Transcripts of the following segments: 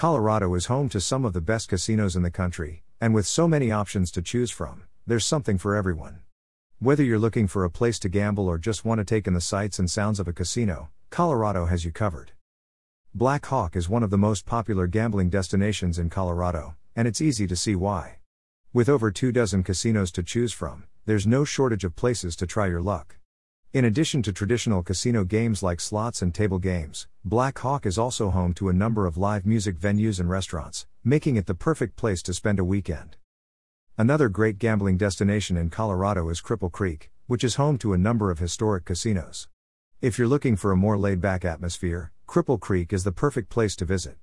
Colorado is home to some of the best casinos in the country, and with so many options to choose from, there's something for everyone. Whether you're looking for a place to gamble or just want to take in the sights and sounds of a casino, Colorado has you covered. Black Hawk is one of the most popular gambling destinations in Colorado, and it's easy to see why. With over two dozen casinos to choose from, there's no shortage of places to try your luck. In addition to traditional casino games like slots and table games, Black Hawk is also home to a number of live music venues and restaurants, making it the perfect place to spend a weekend. Another great gambling destination in Colorado is Cripple Creek, which is home to a number of historic casinos. If you're looking for a more laid back atmosphere, Cripple Creek is the perfect place to visit.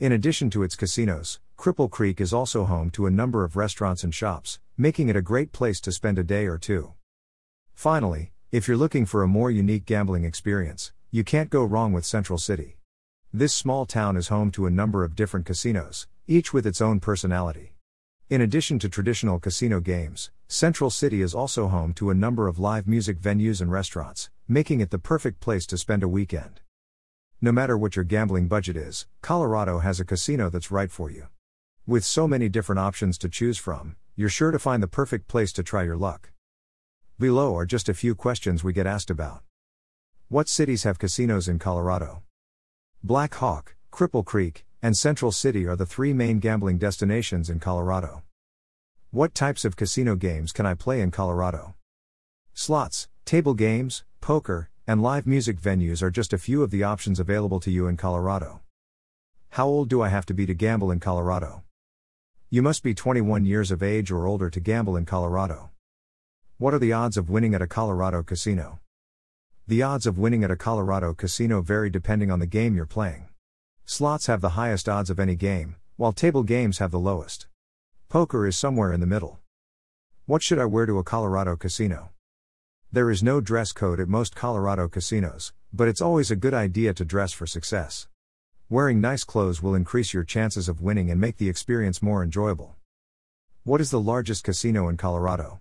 In addition to its casinos, Cripple Creek is also home to a number of restaurants and shops, making it a great place to spend a day or two. Finally, if you're looking for a more unique gambling experience, you can't go wrong with Central City. This small town is home to a number of different casinos, each with its own personality. In addition to traditional casino games, Central City is also home to a number of live music venues and restaurants, making it the perfect place to spend a weekend. No matter what your gambling budget is, Colorado has a casino that's right for you. With so many different options to choose from, you're sure to find the perfect place to try your luck. Below are just a few questions we get asked about. What cities have casinos in Colorado? Black Hawk, Cripple Creek, and Central City are the three main gambling destinations in Colorado. What types of casino games can I play in Colorado? Slots, table games, poker, and live music venues are just a few of the options available to you in Colorado. How old do I have to be to gamble in Colorado? You must be 21 years of age or older to gamble in Colorado. What are the odds of winning at a Colorado casino? The odds of winning at a Colorado casino vary depending on the game you're playing. Slots have the highest odds of any game, while table games have the lowest. Poker is somewhere in the middle. What should I wear to a Colorado casino? There is no dress code at most Colorado casinos, but it's always a good idea to dress for success. Wearing nice clothes will increase your chances of winning and make the experience more enjoyable. What is the largest casino in Colorado?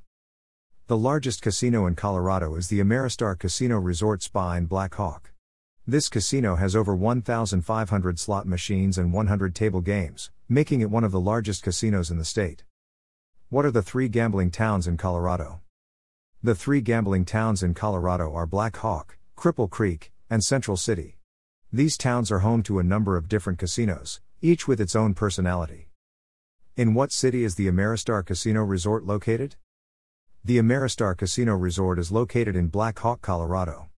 The largest casino in Colorado is the Ameristar Casino Resort Spa in Black Hawk. This casino has over 1,500 slot machines and 100 table games, making it one of the largest casinos in the state. What are the three gambling towns in Colorado? The three gambling towns in Colorado are Black Hawk, Cripple Creek, and Central City. These towns are home to a number of different casinos, each with its own personality. In what city is the Ameristar Casino Resort located? The Ameristar Casino Resort is located in Black Hawk, Colorado.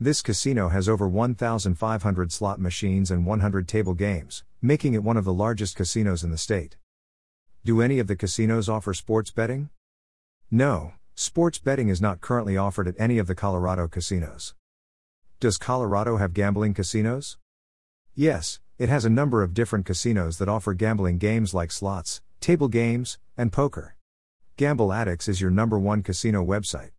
This casino has over 1,500 slot machines and 100 table games, making it one of the largest casinos in the state. Do any of the casinos offer sports betting? No, sports betting is not currently offered at any of the Colorado casinos. Does Colorado have gambling casinos? Yes, it has a number of different casinos that offer gambling games like slots, table games, and poker. Gamble Addicts is your number one casino website.